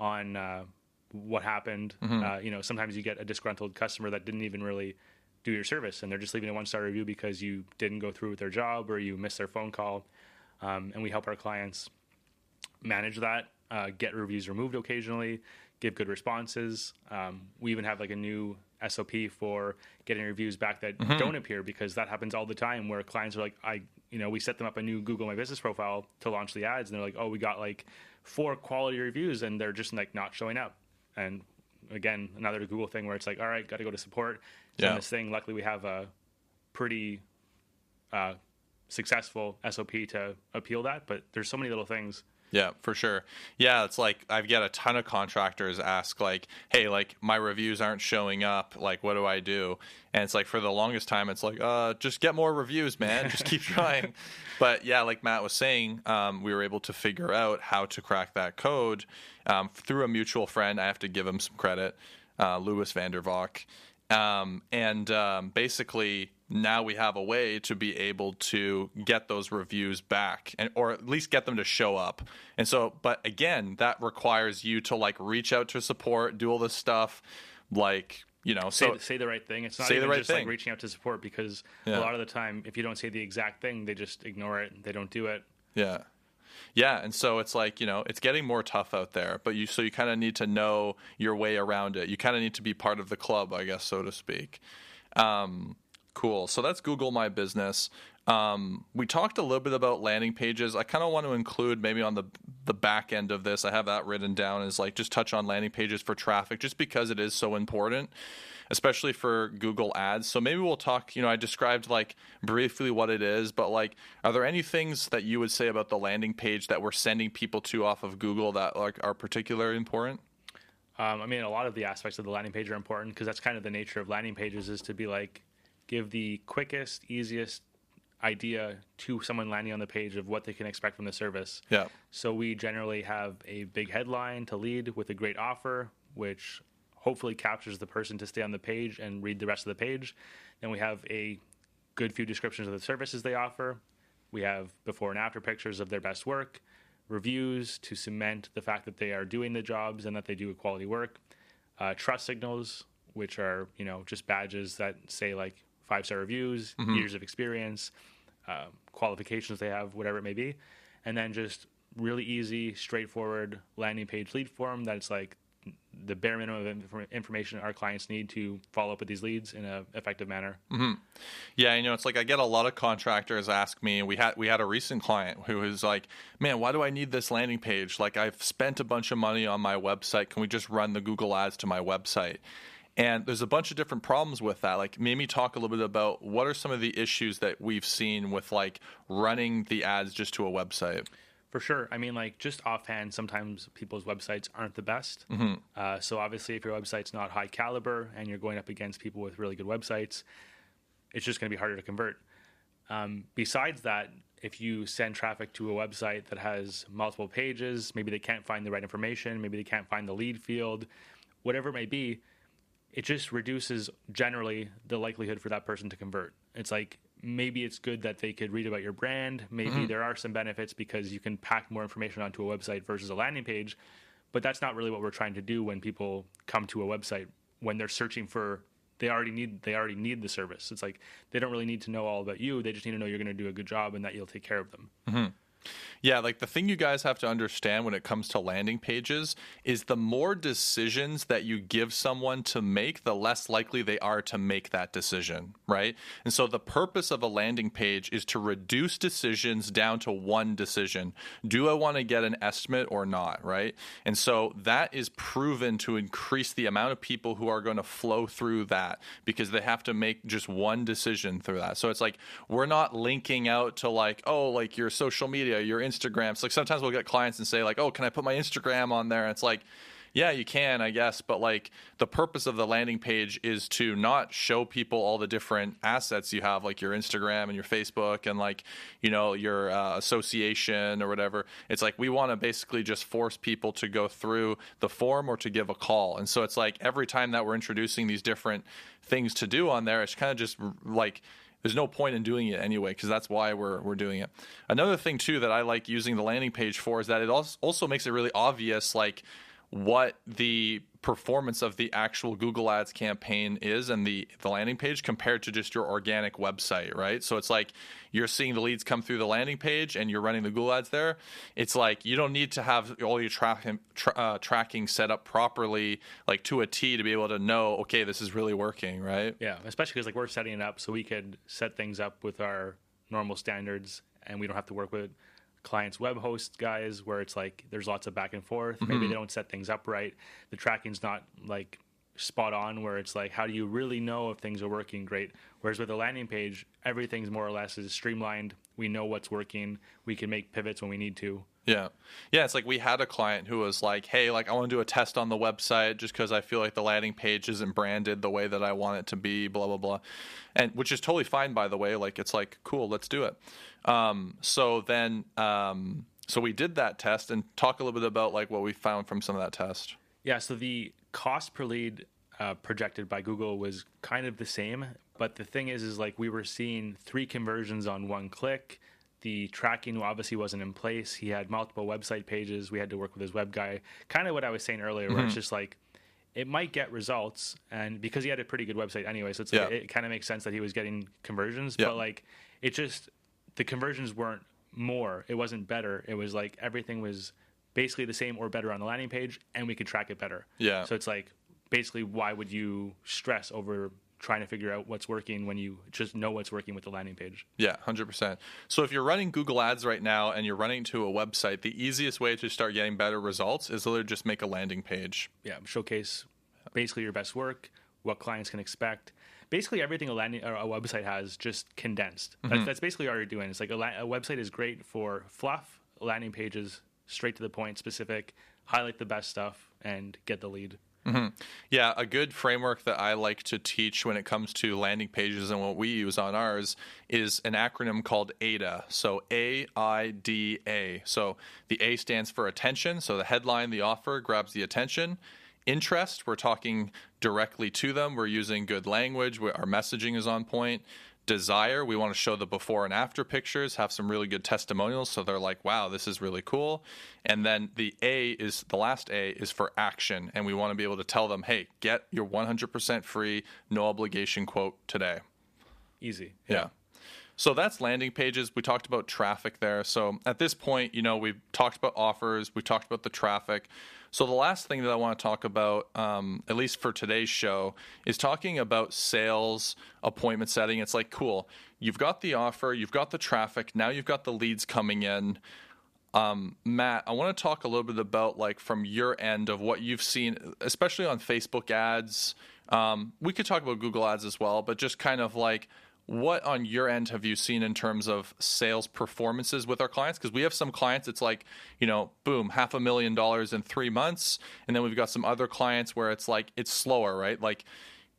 on uh, what happened. Uh, you know, sometimes you get a disgruntled customer that didn't even really do your service, and they're just leaving a one star review because you didn't go through with their job or you missed their phone call. Um, and we help our clients manage that, uh, get reviews removed occasionally, give good responses. Um, we even have like a new SOP for getting reviews back that don't appear because that happens all the time where clients are like, I, you know, we set them up a new Google My Business profile to launch the ads and they're like, oh, we got like four quality reviews and they're just like not showing up. And again, another Google thing where it's like, all right, got to go to support, Yeah. this thing. Luckily, we have a pretty uh, successful SOP to appeal that, but there's so many little things. Yeah, for sure. Yeah, it's like I've got a ton of contractors ask like, "Hey, like my reviews aren't showing up. Like, what do I do?" And it's like for the longest time, it's like, "Uh, just get more reviews, man. Just keep trying." But yeah, like Matt was saying, um, we were able to figure out how to crack that code um, through a mutual friend. I have to give him some credit, uh, Louis Vandervalk. Um, and um, basically, now we have a way to be able to get those reviews back, and or at least get them to show up. And so, but again, that requires you to like reach out to support, do all this stuff, like you know. Say, So say the right thing. It's not Say the right just thing. like reaching out to support because Yeah. a lot of the time, if you don't say the exact thing, they just ignore it. They don't do it. Yeah. Yeah, and so it's like, you know, it's getting more tough out there, but you so you kind of need to know your way around it. You kind of need to be part of the club, I guess so to speak. Um cool. So that's Google My Business. Um, we talked a little bit about landing pages. I kind of want to include maybe on the the back end of this. I have that written down as like just touch on landing pages for traffic, just because it is so important, especially for Google Ads. So maybe we'll talk. You know, I described like briefly what it is, but like, are there any things that you would say about the landing page that we're sending people to off of Google that like are particularly important? Um, I mean, a lot of the aspects of the landing page are important because that's kind of the nature of landing pages is to be like give the quickest, easiest idea to someone landing on the page of what they can expect from the service. Yeah. So we generally have a big headline to lead with a great offer, which hopefully captures the person to stay on the page and read the rest of the page. Then we have a good few descriptions of the services they offer. We have before and after pictures of their best work, reviews to cement the fact that they are doing the jobs and that they do a quality work, uh, trust signals, which are you know just badges that say like five star reviews, years of experience, uh, qualifications they have, whatever it may be, and then just really easy, straightforward landing page lead form that's like the bare minimum of inf- information our clients need to follow up with these leads in an effective manner. Yeah, you know, it's like I get a lot of contractors ask me. We had we had a recent client who was like, "Man, why do I need this landing page? Like, I've spent a bunch of money on my website. Can we just run the Google Ads to my website?" And there's a bunch of different problems with that. Like, maybe talk a little bit about what are some of the issues that we've seen with like running the ads just to a website. For sure. I mean, like just offhand, sometimes people's websites aren't the best. Uh, so obviously, if your website's not high caliber and you're going up against people with really good websites, it's just going to be harder to convert. Um, besides that, if you send traffic to a website that has multiple pages, maybe they can't find the right information, maybe they can't find the lead field, whatever it may be, it just reduces generally the likelihood for that person to convert. It's like maybe it's good that they could read about your brand. Maybe mm-hmm. there are some benefits because you can pack more information onto a website versus a landing page. But that's not really what we're trying to do when people come to a website when they're searching for they already need they already need the service. It's like they don't really need to know all about you. They just need to know you're going to do a good job and that you'll take care of them. Mm-hmm. Yeah, like the thing you guys have to understand when it comes to landing pages is the more decisions that you give someone to make, the less likely they are to make that decision, right? And so the purpose of a landing page is to reduce decisions down to one decision. Do I want to get an estimate or not, right? And so that is proven to increase the amount of people who are going to flow through that because they have to make just one decision through that. So it's like we're not linking out to like, oh, like your social media, your Instagram. So like sometimes we'll get clients and say like, "Oh, can I put my Instagram on there?" And it's like, yeah, you can, I guess, but like the purpose of the landing page is to not show people all the different assets you have, like your Instagram and your Facebook and like you know your uh, association or whatever. It's like we want to basically just force people to go through the form or to give a call, and so it's like every time that we're introducing these different things to do on there, it's kind of just like there's no point in doing it anyway because that's why we're we're doing it. Another thing too that I like using the landing page for is that it also also makes it really obvious like what the performance of the actual Google Ads campaign is and the the landing page compared to just your organic website, right? So it's like you're seeing the leads come through the landing page and you're running the Google Ads there. It's like you don't need to have all your tra- tra- uh, tracking set up properly, like to a T, to be able to know, okay, this is really working, right? Yeah, especially because like we're setting it up so we could set things up with our normal standards, and we don't have to work with clients web host guys where it's like there's lots of back and forth. Maybe mm-hmm. they don't set things up right. The tracking's not like spot on where it's like how do you really know if things are working great whereas with a landing page everything's more or less is streamlined we know what's working we can make pivots when we need to Yeah. Yeah, it's like we had a client who was like, "Hey, like I want to do a test on the website just cuz I feel like the landing page isn't branded the way that I want it to be, blah blah blah." And which is totally fine by the way, like it's like, "Cool, let's do it." Um so then um so we did that test and talk a little bit about like what we found from some of that test. Yeah, so the cost per lead uh, projected by Google was kind of the same, but the thing is, is like we were seeing three conversions on one click. The tracking obviously wasn't in place. He had multiple website pages. We had to work with his web guy. Kind of what I was saying earlier, where it's just like it might get results, and because he had a pretty good website anyway, so it's like, Yeah. it kind of makes sense that he was getting conversions. Yeah. But like, it just the conversions weren't more. It wasn't better. It was like everything was basically the same or better on the landing page, and we could track it better. Yeah. So it's like basically, why would you stress over trying to figure out what's working when you just know what's working with the landing page? Yeah, 100%. So if you're running Google Ads right now and you're running to a website, the easiest way to start getting better results is literally just make a landing page. Yeah, showcase basically your best work, what clients can expect. Basically, everything a landing or a website has just condensed. That's, mm-hmm. that's basically all you're doing. It's like a, la- a website is great for fluff, landing pages, straight to the point, specific, highlight the best stuff, and get the lead. Mm-hmm. Yeah, a good framework that I like to teach when it comes to landing pages and what we use on ours is an acronym called AIDA. So A I D A. So the A stands for attention. So the headline, the offer grabs the attention. Interest, we're talking directly to them. We're using good language. we our messaging is on point. Desire, we want to show the before and after pictures, have some really good testimonials. So they're like, wow, this is really cool. And then the A is the last A is for action. And we want to be able to tell them, hey, get your 100% free, no obligation quote today. Easy. Yeah. So that's landing pages. We talked about traffic there. So at this point, you know, we've talked about offers, we talked about the traffic. So the last thing that I want to talk about, um, at least for today's show, is talking about sales appointment setting. It's like, cool, you've got the offer, you've got the traffic, now you've got the leads coming in. Um, Matt, I want to talk a little bit about like from your end of what you've seen, especially on Facebook ads. Um, we could talk about Google ads as well, but just kind of like what on your end have you seen in terms of sales performances with our clients? Because we have some clients it's like you know boom half a million dollars in three months and then we've got some other clients where it's like it's slower right? Like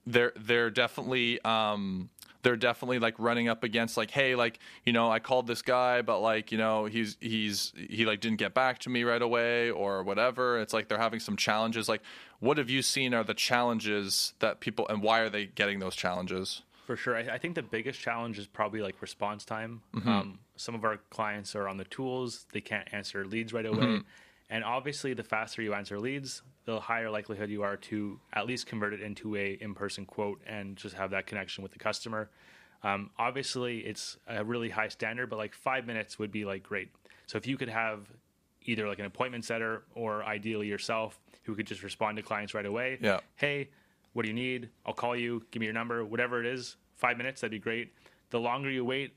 they're they're definitely um they're definitely like running up against like hey like you know i called this guy but like you know he's he's he like didn't get back to me right away or whatever. It's like they're having some challenges. Like what have you seen are the challenges that people and why are they getting those challenges for sure. I, I, think the biggest challenge is probably like response time. Mm-hmm. Um, some of our clients are on the tools, they can't answer leads right away. Mm-hmm. And obviously, the faster you answer leads, the higher likelihood you are to at least convert it into a in-person quote and just have that connection with the customer. Um, obviously, it's a really high standard, but like five minutes would be like great. So if you could have either like an appointment setter or ideally yourself who could just respond to clients right away. Yeah. Hey, what do you need? I'll call you. Give me your number. Whatever it is, five minutes. That'd be great. The longer you wait,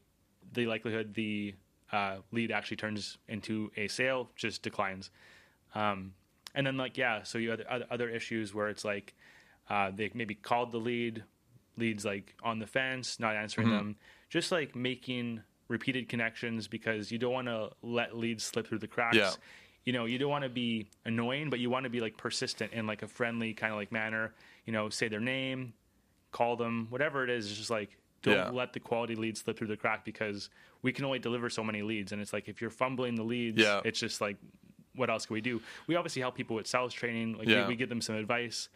the likelihood the uh, lead actually turns into a sale just declines. Um, and then like yeah, so you have other, other issues where it's like uh, they maybe called the lead, leads like on the fence, not answering mm-hmm. them. Just like making repeated connections because you don't want to let leads slip through the cracks. Yeah you know, you don't want to be annoying, but you want to be like persistent in like a friendly kind of like manner. You know, say their name, call them, whatever it is. It's just like don't yeah. let the quality leads slip through the crack because we can only deliver so many leads, and it's like if you're fumbling the leads, yeah. it's just like what else can we do? We obviously help people with sales training. Like yeah. we, we, give them some advice.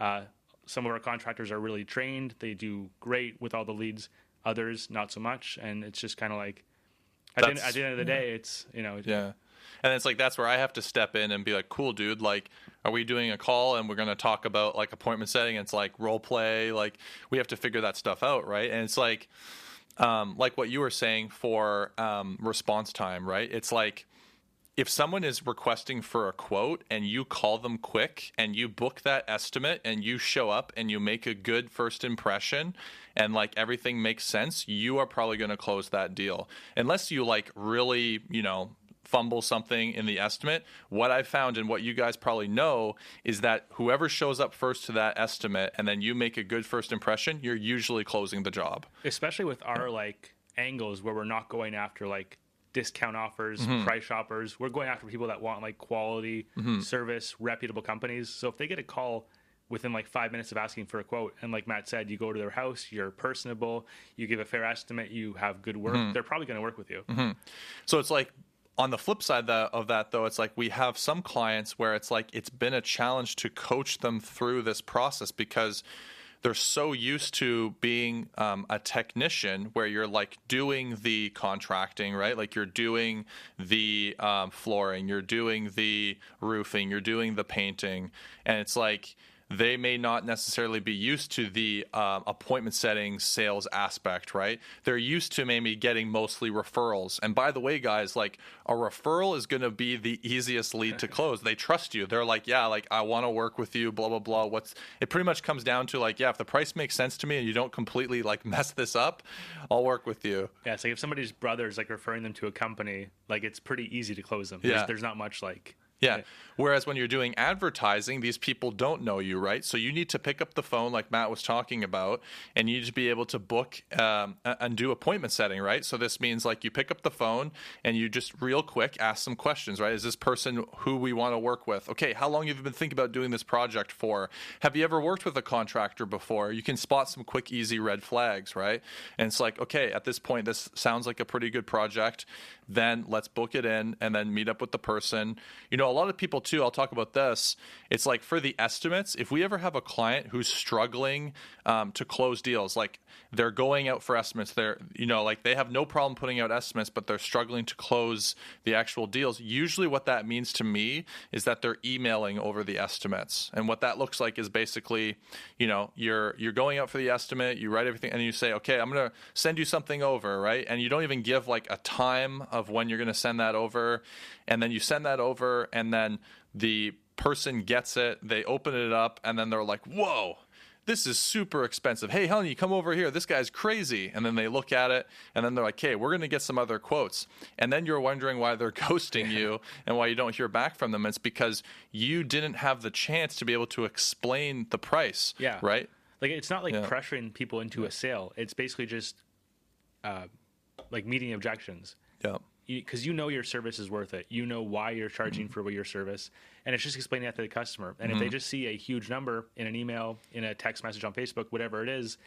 Uh, some of our contractors are really trained; they do great with all the leads. Others not so much, and it's just kind of like at the, at the, end of the day, it's you know yeah and it's like that's where I have to step in and be like, "Cool, dude. Like, are we doing a call and we're going to talk about like appointment setting? It's like role play. Like, we have to figure that stuff out, right? And it's like, um, like what you were saying for um, response time, right? It's like if someone is requesting for a quote and you call them quick and you book that estimate and you show up and you make a good first impression and like everything makes sense, you are probably going to close that deal. Unless you like really, you know, fumble something in the estimate. What I found and what you guys probably know is that whoever shows up first to that estimate and then you make a good first impression, you're usually closing the job. Especially with our like angles where we're not going after like discount offers, mm-hmm. price shoppers. We're going after people that want like quality mm-hmm. service, reputable companies. So if they get a call within like five minutes of asking for a quote, and like Matt said, you go to their house, you're personable, you give a fair estimate, you have good work, mm-hmm. they're probably going to work with you. Mm-hmm. So it's like on the flip side of that though it's like we have some clients where it's like it's been a challenge to coach them through this process because they're so used to being um, a technician where you're like doing the contracting right? Like you're doing the um, flooring you're doing the roofing you're doing the painting. And it's like they may not necessarily be used to the um, appointment setting sales aspect, right? They're used to maybe getting mostly referrals. And by the way, guys, like a referral is going to be the easiest lead to close. They trust you. They're like, yeah, like I want to work with you, blah, blah, blah. What's it pretty much comes down to like, yeah, if the price makes sense to me and you don't completely like mess this up, I'll work with you. Yeah. It's like if somebody's brother is like referring them to a company, like it's pretty easy to close them. There's, yeah. there's not much like yeah. Whereas when you're doing advertising, these people don't know you, right? So you need to pick up the phone, like Matt was talking about, and you need to be able to book um, and do appointment setting, right? So this means like you pick up the phone and you just real quick ask some questions, right? Is this person who we want to work with? Okay, how long have you been thinking about doing this project for? Have you ever worked with a contractor before? You can spot some quick, easy red flags, right? And it's like, okay, at this point, this sounds like a pretty good project. Then let's book it in and then meet up with the person. You know, know, a lot of people too, I'll talk about this. It's like for the estimates, if we ever have a client who's struggling um, to close deals, like they're going out for estimates, they're, you know, like they have no problem putting out estimates, but they're struggling to close the actual deals. Usually what that means to me is that they're emailing over the estimates. And what that looks like is basically, you know, you're, you're going out for the estimate, you write everything, and you say, okay, I'm to send you something over, right? And you don't even give like a time of when you're to send that over. And then you send that over, and then the person gets it, they open it up, and then they're like, whoa this is super expensive. Hey, Helen, you come over here. This guy's crazy. And then they look at it and then they're like, hey, we're going to get some other quotes. And then you're wondering why they're ghosting you and why you don't hear back from them. It's because you didn't have the chance to be able to explain the price. Yeah. Right? Like, it's not like Yeah. pressuring people into a sale. It's basically just uh, like meeting objections. Yeah. Because you know your service is worth it. You know why you're charging Mm-hmm. for your service, and it's just explaining that to the customer. And if they just see a huge number in an email, in a text message on Facebook, whatever it is,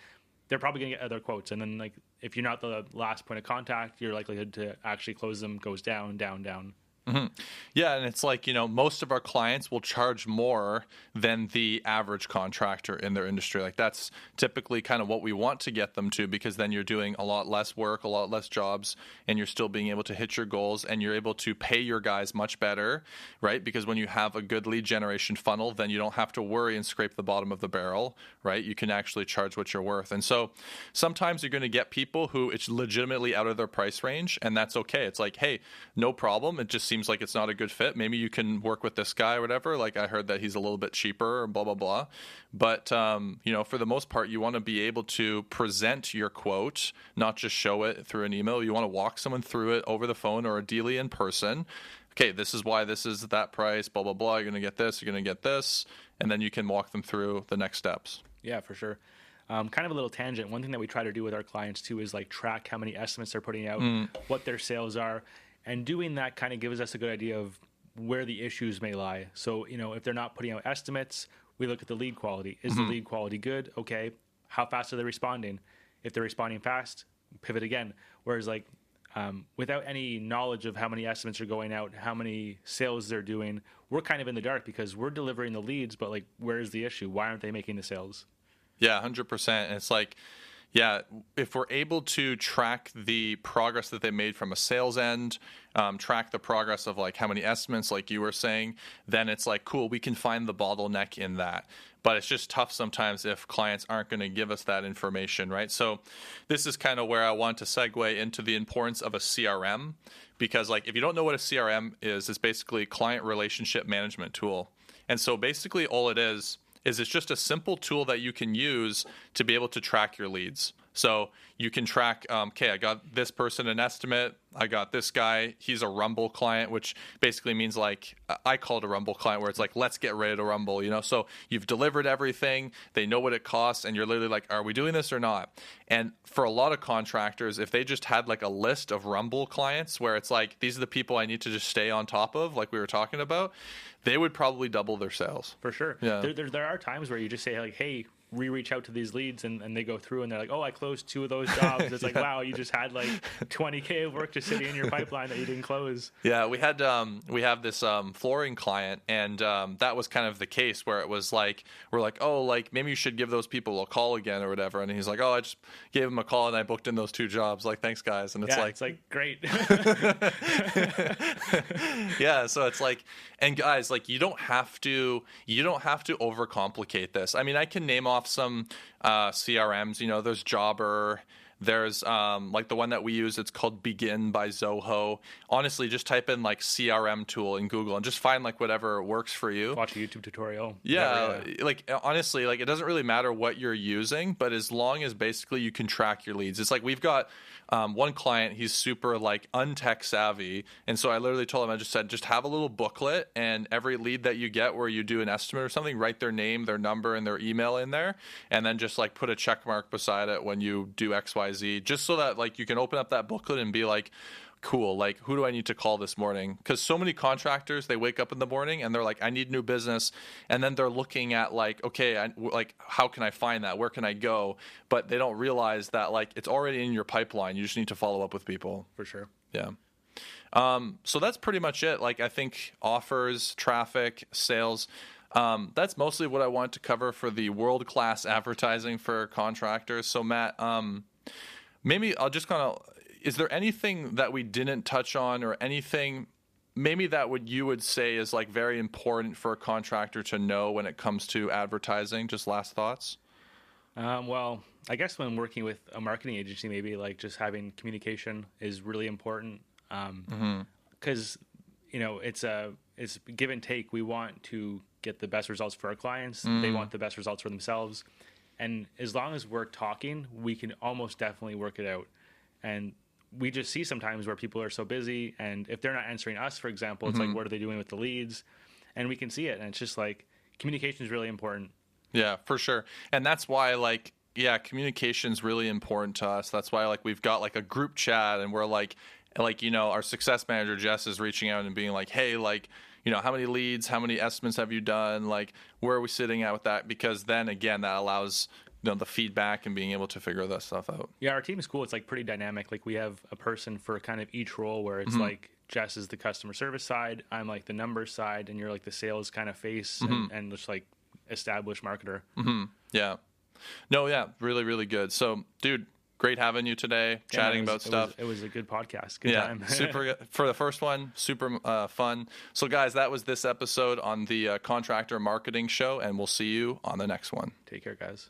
they're probably going to get other quotes. And then, like, if you're not the last point of contact, your likelihood to actually close them goes down, down, down. Mm-hmm. Yeah, and it's like, you know, most of our clients will charge more than the average contractor in their industry. Like that's typically kind of what we want to get them to because then you're doing a lot less work, a lot less jobs, and you're still being able to hit your goals and you're able to pay your guys much better, right? Because when you have a good lead generation funnel, then you don't have to worry and scrape the bottom of the barrel, right? You can actually charge what you're worth. And so sometimes you're going to get people who it's legitimately out of their price range and that's okay. It's like, hey, no problem. It just seems like it's not a good fit. Maybe you can work with this guy or whatever. Like I heard that he's a little bit cheaper or blah blah blah. But um, you know, for the most part, you want to be able to present your quote, not just show it through an email. You want to walk someone through it over the phone or ideally in person. Okay, this is why this is that price. Blah blah blah. You're going to get this. You're going to get this, and then you can walk them through the next steps. Yeah, for sure. Um, kind of a little tangent. One thing that we try to do with our clients too is like track how many estimates they're putting out, what their sales are, and doing that kind of gives us a good idea of where the issues may lie. So you know, if they're not putting out estimates, we look at the lead quality. Is the lead quality good? Okay, how fast are they responding? If they're responding fast, pivot again. Whereas like um, without any knowledge of how many estimates are going out, how many sales they're doing, we're kind of in the dark because we're delivering the leads, but like, where's the issue? Why aren't they making the sales? Yeah, hundred percent. And it's like, yeah, if we're able to track the progress that they made from a sales end, um, track the progress of like how many estimates, like you were saying, then it's like cool. We can find the bottleneck in that. But it's just tough sometimes if clients aren't going to give us that information, right? So, this is kind of where I want to segue into the importance of a CRM, because like if you don't know what a CRM is, it's basically client relationship management tool. And so basically all it is is it's just a simple tool that you can use to be able to track your leads. So you can track, um, okay, I got this person an estimate. I got this guy. He's a Rumble client, which basically means like I call it a Rumble client, where it's like let's get ready to Rumble. You know, so you've delivered everything. They know what it costs, and you're literally like, are we doing this or not? And for a lot of contractors, if they just had like a list of Rumble clients, where it's like these are the people I need to just stay on top of, like we were talking about, they would probably double their sales. For sure. Yeah. There, there, there are times where you just say like, "Hey, we reach out to these leads," and, and they go through and they're like, "Oh, I closed two of those jobs." It's like, wow, you just had like 20k of work just sitting in your pipeline that you didn't close. Yeah, we had um, we have this um, flooring client, and um, that was kind of the case where it was like we're like, oh, like maybe you should give those people a call again or whatever. And he's like, oh, I just gave him a call and I booked in those two jobs. Like, thanks, guys. And it's yeah, like, it's like great. yeah so it's like and guys like you don't have to you don't have to overcomplicate this i mean i can name off some uh, crms you know there's jobber there's um, like the one that we use it's called Bigin by zoho honestly just type in like crm tool in google and just find like whatever works for you Watch a YouTube tutorial. yeah, whatever, like honestly, like it doesn't really matter what you're using, but as long as basically you can track your leads. It's like we've got um, one client, he's super like untech savvy, and so I literally told him, I just said, just have a little booklet, and every lead that you get where you do an estimate or something, write their name, their number, and their email in there, and then just like put a check mark beside it when you do X Y Z, just so that like you can open up that booklet and be like cool like who do i need to call this morning because so many contractors they wake up in the morning and they're like i need new business and then they're looking at like okay I, like how can i find that where can i go but they don't realize that like it's already in your pipeline you just need to follow up with people for sure. yeah Um, so that's pretty much it. Like I think offers, traffic, sales. Um, that's mostly what I want to cover for the world class advertising for contractors. So Matt, um, maybe I'll just kind of. Is there anything that we didn't touch on, or anything maybe that would you would say is like very important for a contractor to know when it comes to advertising? Just last thoughts. Um, well, I guess when working with a marketing agency, maybe like just having communication is really important. Because um, you know it's a it's give and take. We want to get the best results for our clients. Mm. They want the best results for themselves. And as long as we're talking, we can almost definitely work it out. And we just see sometimes where people are so busy, and if they're not answering us, for example, it's mm-hmm. like what are they doing with the leads, and we can see it, and it's just like communication is really important. Yeah, for sure, and that's why like yeah, communication is really important to us. That's why like we've got like a group chat, and we're like like you know our success manager Jess is reaching out and being like, hey, like you know how many leads how many estimates have you done like where are we sitting at with that because then again that allows you know the feedback and being able to figure that stuff out. Yeah, our team is cool. It's like pretty dynamic. Like we have a person for kind of each role where it's mm-hmm. like Jess is the customer service side, I'm like the numbers side, and you're like the sales kind of face mm-hmm. and, and, just like established marketer. Mm-hmm. Yeah. No, yeah, really, really good. So, dude, great having you today, yeah, chatting was, about stuff. It was, it was, a good podcast. Good yeah, time. super for the first one, super uh, fun. So, guys, that was this episode on the uh, Contractor Marketing Show, and we'll see you on the next one. Take care, guys.